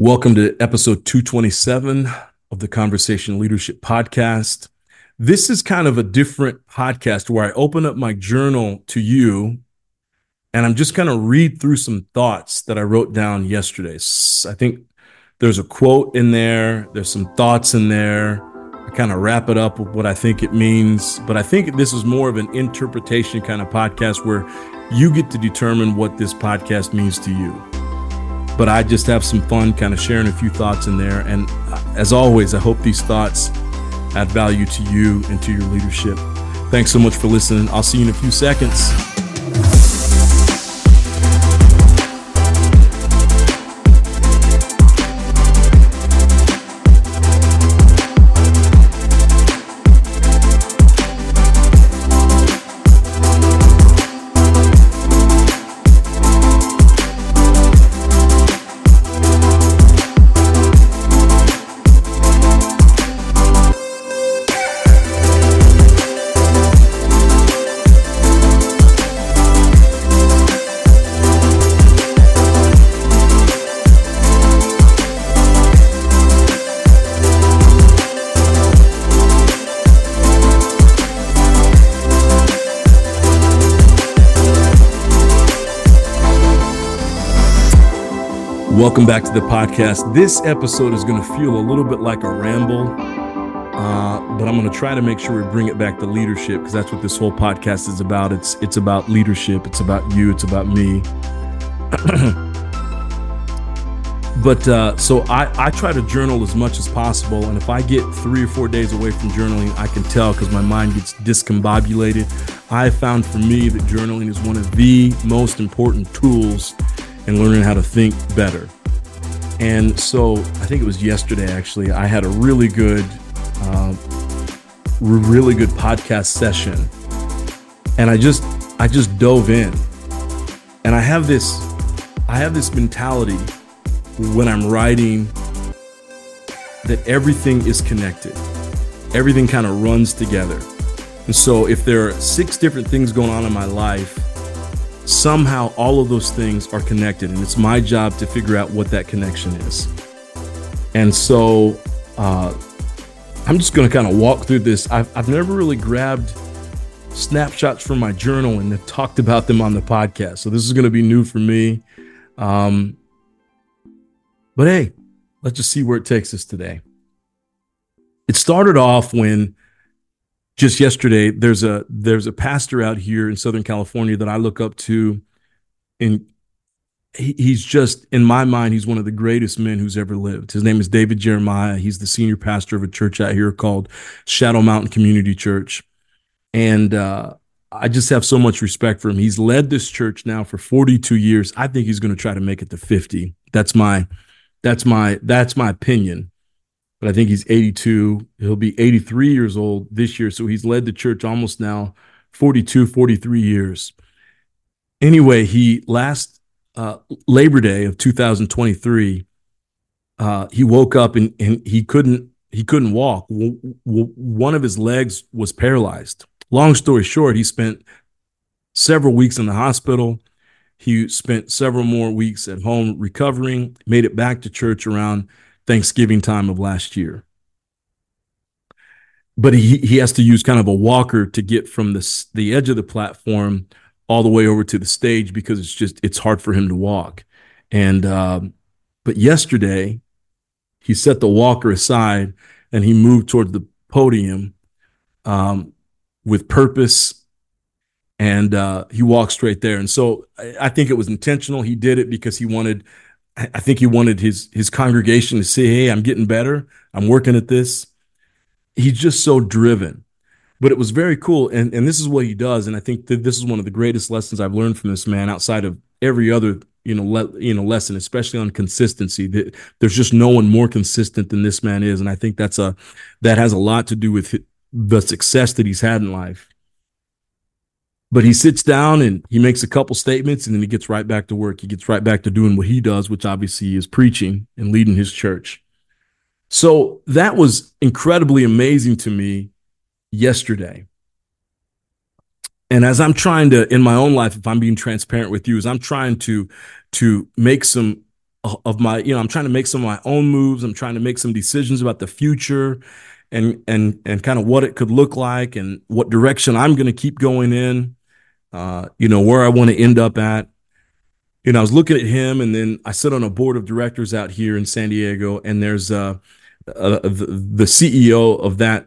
Welcome to episode 227 of the Conversation Leadership Podcast. This is kind of a different podcast where I open up my journal to you and I'm just going to read through some thoughts that I wrote down yesterday. I think there's a quote in there, there's some thoughts in there. I kind of wrap it up with what I think it means, but I think this is more of an interpretation kind of podcast where you get to determine what this podcast means to you but I just have some fun kind of sharing a few thoughts in there. And uh, as always, I hope these thoughts add value to you and to your leadership. Thanks so much for listening. I'll see you in a few seconds. Welcome back to the podcast. This episode is going to feel a little bit like a ramble, uh, but I'm going to try to make sure we bring it back to leadership because that's what this whole podcast is about. It's it's about leadership. It's about you. It's about me. but uh, so I, I try to journal as much as possible, and if I get three or four days away from journaling, I can tell because my mind gets discombobulated. I found for me that journaling is one of the most important tools in learning how to think better. And so I think it was yesterday, actually, I had a really good, uh, really good podcast session. And I just, I just dove in. And I have this, I have this mentality when I'm writing that everything is connected. Everything kind of runs together. And so if there are six different things going on in my life, somehow all of those things are connected and it's my job to figure out what that connection is. And so uh, i'm just going to kind of walk through this. I've, I've never really grabbed snapshots from my journal and talked about them on the podcast so this is going to be new for me. Um, but hey let's just see where it takes us today. It started off when just yesterday there's a there's a pastor out here in southern california that i look up to and he, he's just in my mind he's one of the greatest men who's ever lived. His name is david jeremiah. He's the senior pastor of a church out here called shadow mountain community church. And uh, i just have so much respect for him. He's led this church now for 42 years. I think he's going to try to make it to 50 that's my that's my that's my opinion but I think he's 82. He'll be 83 years old this year. So he's led the church almost now 42, 43 years. Anyway, he last uh, Labor Day of 2023, uh, he woke up and, and he couldn't he couldn't walk. W- w- one of his legs was paralyzed. Long story short, he spent several weeks in the hospital. He spent several more weeks at home recovering. Made it back to church around Thanksgiving time of last year. But he he has to use kind of a walker to get from the the edge of the platform all the way over to the stage because it's just it's hard for him to walk. And um, but yesterday he set the walker aside and he moved towards the podium um, with purpose and uh, he walked straight there. And so I, I, think it was intentional. He did it because he wanted I think he wanted his his congregation to say, "Hey, I'm getting better. I'm working at this." He's just so driven. But it was very cool, and and this is what he does, and I think that this is one of the greatest lessons I've learned from this man, outside of every other you know le- you know lesson, especially on consistency. That there's just no one more consistent than this man is, and I think that's a that has a lot to do with the success that he's had in life. But he sits down and he makes a couple statements and then he gets right back to work. He gets right back to doing what he does, which obviously is preaching and leading his church. So that was incredibly amazing to me yesterday. And as I'm trying to in my own life, if I'm being transparent with you, as I'm trying to to make some of my, you know, I'm trying to make some of my own moves. I'm trying to make some decisions about the future and and and kind of what it could look like and what direction I'm going to keep going in. Uh, you know, where I want to end up at. You know, I was looking at him, and then I sit on a board of directors out here in San Diego, and there's uh, uh the, the CEO of that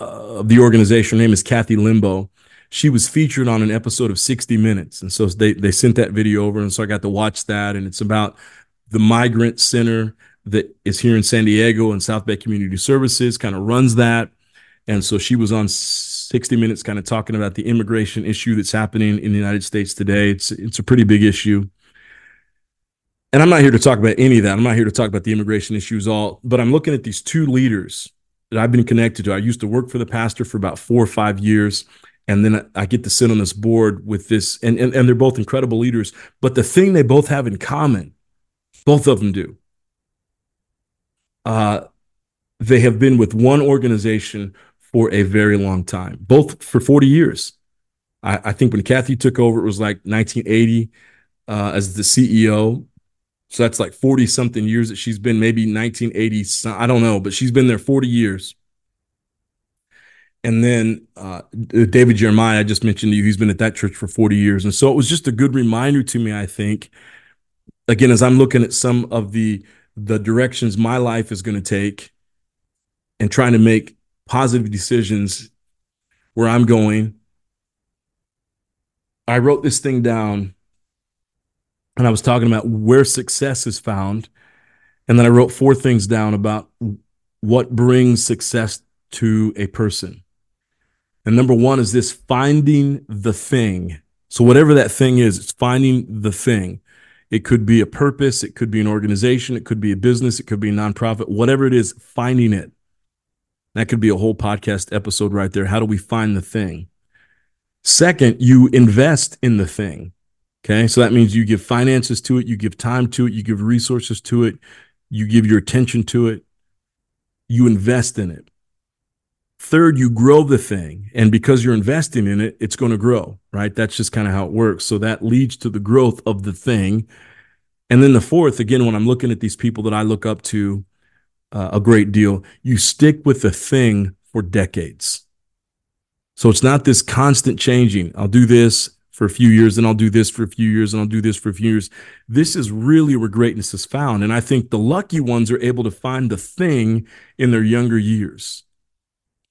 uh, of the organization. Her name is Kathy Lembo. She was featured on an episode of 60 Minutes, and so they they sent that video over, and so I got to watch that, and it's about the migrant center that is here in San Diego and South Bay Community Services kind of runs that. And so she was on 60 Minutes kind of talking about the immigration issue that's happening in the United States today. It's it's a pretty big issue. And I'm not here to talk about any of that. I'm not here to talk about the immigration issues all, but I'm looking at these two leaders that I've been connected to. I used to work for the pastor for about four or five years. And then I get to sit on this board with this, and, and, and they're both incredible leaders. But the thing they both have in common, both of them do, uh, they have been with one organization for a very long time, both for 40 years. I, I think when Kathy took over, it was like 1980 uh, as the CEO. So that's like 40 something years that she's been, maybe 1980, I don't know, but she's been there 40 years. And then uh, David Jeremiah, I just mentioned to you, he's been at that church for 40 years. And so it was just a good reminder to me, I think, again, as I'm looking at some of the the directions my life is going to take and trying to make positive decisions where I'm going. I wrote this thing down and I was talking about where success is found. And then I wrote four things down about what brings success to a person. And number one is this finding the thing. So, whatever that thing is, it's finding the thing. It could be a purpose, it could be an organization, it could be a business, it could be a nonprofit, whatever it is, finding it. That could be a whole podcast episode right there. How do we find the thing? Second, you invest in the thing. Okay. So that means you give finances to it, you give time to it, you give resources to it, you give your attention to it, you invest in it. Third, you grow the thing. And because you're investing in it, it's going to grow, right? That's just kind of how it works. So that leads to the growth of the thing. And then the fourth, again, when I'm looking at these people that I look up to uh, a great deal, you stick with the thing for decades. So it's not this constant changing. I'll do this for a few years, then I'll do this for a few years, and I'll do this for a few years. This is really where greatness is found. And I think the lucky ones are able to find the thing in their younger years.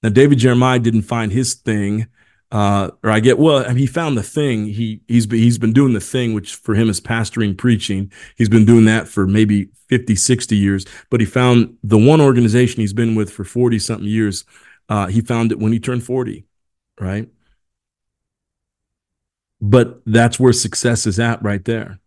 Now, David Jeremiah didn't find his thing uh, or I get well. He found the thing. He he's been, he's been doing the thing, which for him is pastoring, preaching. He's been doing that for maybe 50, 60 years. But he found the one organization he's been with for 40 something years. Uh, he found it when he turned 40, right? But that's where success is at right there.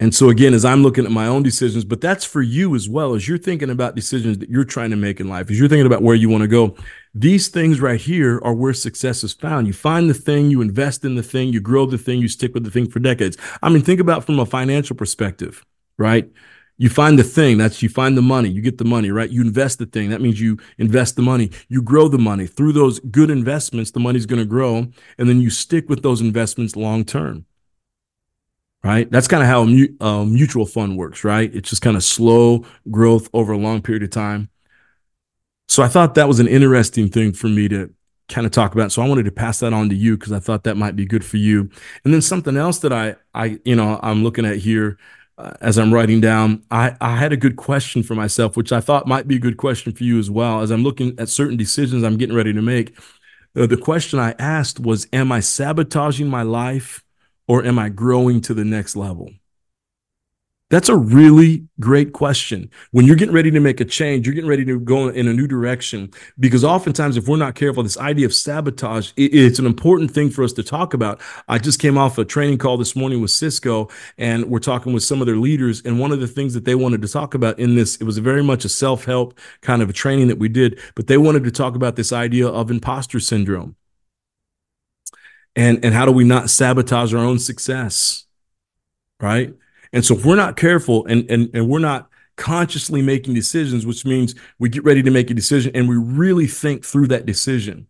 And so again, as I'm looking at my own decisions, but that's for you as well as you're thinking about decisions that you're trying to make in life, as you're thinking about where you want to go. These things right here are where success is found. You find the thing, you invest in the thing, you grow the thing, you stick with the thing for decades. I mean, think about from a financial perspective, right? You find the thing, that's you find the money, you get the money, right? You invest the thing. That means you invest the money, you grow the money. Through those good investments, the money's going to grow, and then you stick with those investments long term right? That's kind of how a uh, mutual fund works, right? It's just kind of slow growth over a long period of time. So I thought that was an interesting thing for me to kind of talk about. So I wanted to pass that on to you because I thought that might be good for you. And then something else that I, I, you know, I'm looking at here uh, as I'm writing down, I, I had a good question for myself, which I thought might be a good question for you as well. As I'm looking at certain decisions I'm getting ready to make, uh, the question I asked was, am I sabotaging my life or am I growing to the next level? That's a really great question. When you're getting ready to make a change, you're getting ready to go in a new direction. Because oftentimes, if we're not careful, this idea of sabotage, it's an important thing for us to talk about. I just came off a training call this morning with Cisco, and we're talking with some of their leaders. And one of the things that they wanted to talk about in this, it was very much a self help kind of a training that we did, but they wanted to talk about this idea of imposter syndrome and and how do we not sabotage our own success right and so if we're not careful and and, and we're not consciously making decisions which means we get ready to make a decision and we really think through that decision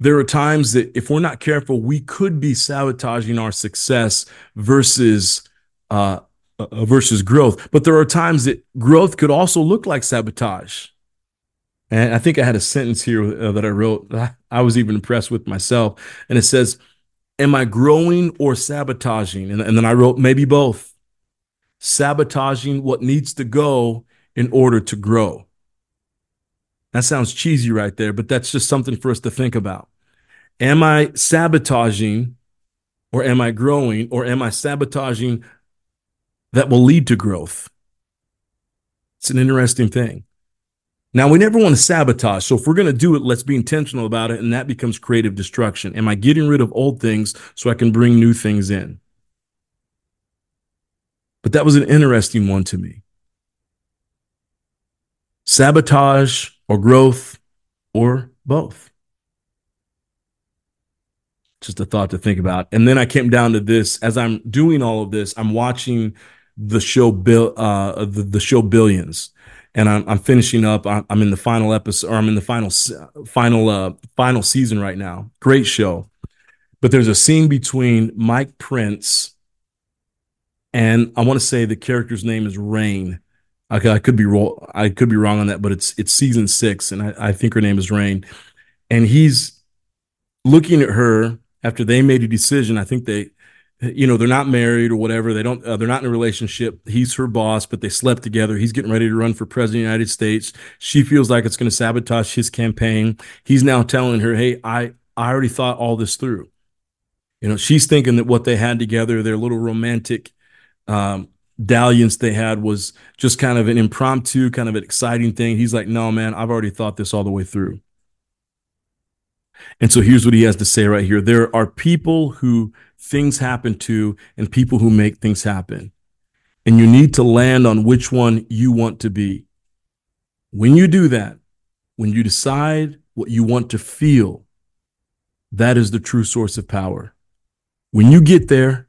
there are times that if we're not careful we could be sabotaging our success versus uh, uh, versus growth. But there are times that growth could also look like sabotage. And I think I had a sentence here uh, that I wrote. was even impressed with myself. And it says, Am I growing or sabotaging? And, and then I wrote, Maybe both. Sabotaging what needs to go in order to grow. That sounds cheesy right there, but that's just something for us to think about. Am I sabotaging or am I growing or am I sabotaging that will lead to growth? It's an interesting thing. Now, we never want to sabotage. So, if we're going to do it, let's be intentional about it. And that becomes creative destruction. Am I getting rid of old things so I can bring new things in? But that was an interesting one to me. Sabotage or growth or both. Just a thought to think about. And then I came down to this as I'm doing all of this, I'm watching the show Bill uh the, the show Billions and I'm, I'm finishing up. I'm, I'm, in the final episode, or I'm in the final final uh, final season right now. Great show, but there's a scene between Mike Prince and I want to say the character's name is Rain. I, I could be wrong. I could be wrong on that, but it's it's season six, and I, I think her name is Rain, and he's looking at her after they made a decision. I think they you know they're not married or whatever. They don't uh, they're not in a relationship. He's her boss but they slept together. He's getting ready to run for president of the united states. She feels like it's going to sabotage his campaign. He's now telling her hey i i already thought all this through. You know she's thinking that what they had together their little romantic um, dalliance they had was just kind of an impromptu kind of an exciting thing. He's like no man i've already thought this all the way through and so here's what he has to say right here there are people who things happen to and people who make things happen. And you need to land on which one you want to be. When you do that, when you decide what you want to feel, that is the true source of power. When you get there,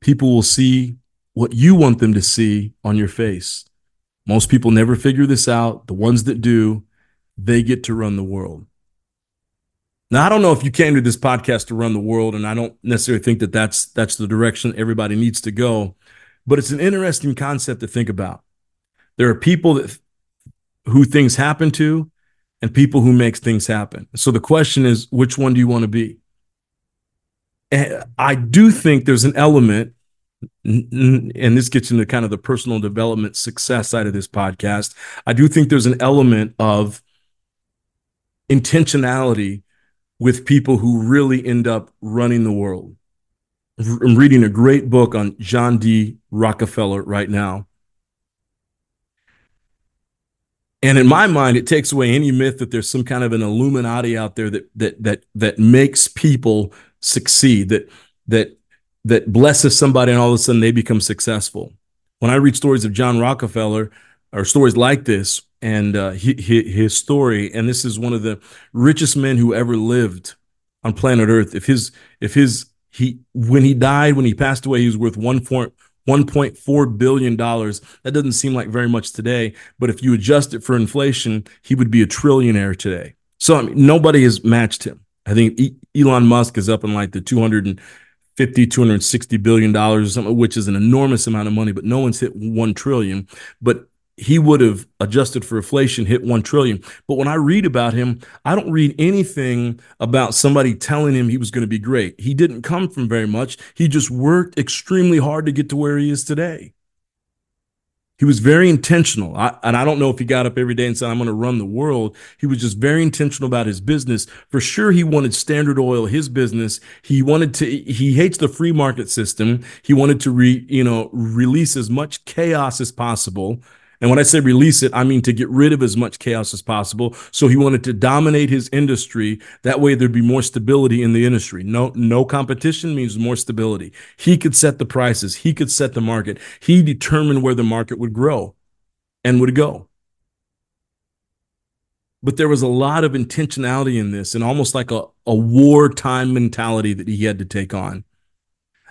people will see what you want them to see on your face. Most people never figure this out. The ones that do, they get to run the world. Now, I don't know if you came to this podcast to run the world, and I don't necessarily think that that's that's the direction everybody needs to go, but it's an interesting concept to think about. There are people that who things happen to, and people who makes things happen. So the question is, which one do you want to be? And I do think there's an element, and this gets into kind of the personal development success side of this podcast. I do think there's an element of intentionality with people who really end up running the world. I'm reading a great book on John D. Rockefeller right now. And in my mind, it takes away any myth that there's some kind of an Illuminati out there that that that that makes people succeed, that that that blesses somebody and all of a sudden they become successful. When I read stories of John Rockefeller or stories like this, and uh, his story. And this is one of the richest men who ever lived on planet Earth. If his if his he when he died when he passed away, he was worth one point. $1.4 billion. That doesn't seem like very much today, but if you adjust it for inflation, he would be a trillionaire today. So, I mean, nobody has matched him. I think Elon Musk is up in like the 250, 260 billion dollars or something, which is an enormous amount of money, but no one's hit 1 trillion. But he would have adjusted for inflation hit 1 trillion. But when i read about him i don't read anything about somebody telling him he was going to be great. He didn't come from very much. He just worked extremely hard to get to where he is today. He was very intentional. I, and i don't know if he got up every day and said i'm going to run the world. He was just very intentional about his business. For sure he wanted standard oil his business. He wanted to he hates the free market system. He wanted to re, you know release as much chaos as possible and when I say release it, I mean to get rid of as much chaos as possible. So he wanted to dominate his industry. That way there'd be more stability in the industry. No, no competition means more stability. He could set the prices. He could set the market. He determined where the market would grow and would go. But there was a lot of intentionality in this and almost like a, a wartime mentality that he had to take on.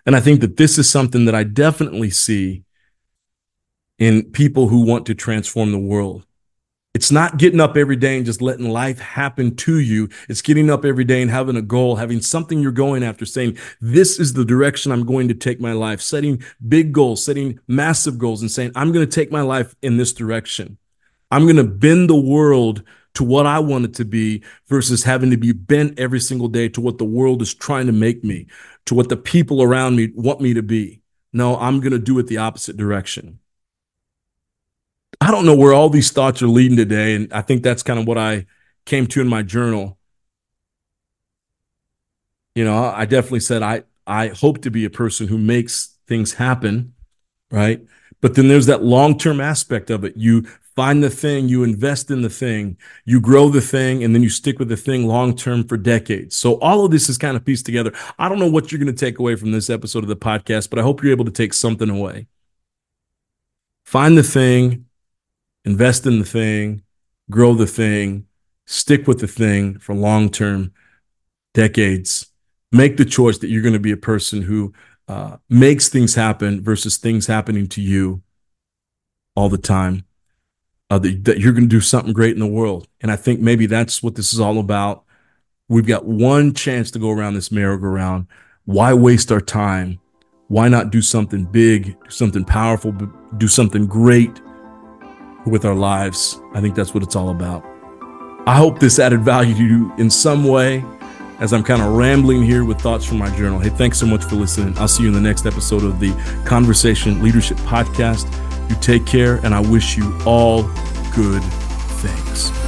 And I think that this is something that I definitely see in people who want to transform the world. It's not getting up every day and just letting life happen to you. It's getting up every day and having a goal, having something you're going after, saying, This is the direction I'm going to take my life, setting big goals, setting massive goals, and saying, I'm going to take my life in this direction. I'm going to bend the world to what I want it to be versus having to be bent every single day to what the world is trying to make me, to what the people around me want me to be. No, I'm going to do it the opposite direction. I don't know where all these thoughts are leading today. And I think that's kind of what I came to in my journal. You know, I definitely said I I hope to be a person who makes things happen, right? But then there's that long-term aspect of it. You find the thing, you invest in the thing, you grow the thing, and then you stick with the thing long term for decades. So all of this is kind of pieced together. I don't know what you're going to take away from this episode of the podcast, but I hope you're able to take something away. Find the thing, invest in the thing, grow the thing, stick with the thing for long term, decades. Make the choice that you're going to be a person who uh, makes things happen versus things happening to you all the time. Uh, that, that you're going to do something great in the world. And I think maybe that's what this is all about. We've got one chance to go around this merry-go-round. Why waste our time? Why not do something big, do something powerful, do something great with our lives. I think that's what it's all about. I hope this added value to you in some way as I'm kind of rambling here with thoughts from my journal. Hey, thanks so much for listening. I'll see you in the next episode of the Conversation Leadership Podcast. You take care, and I wish you all good things.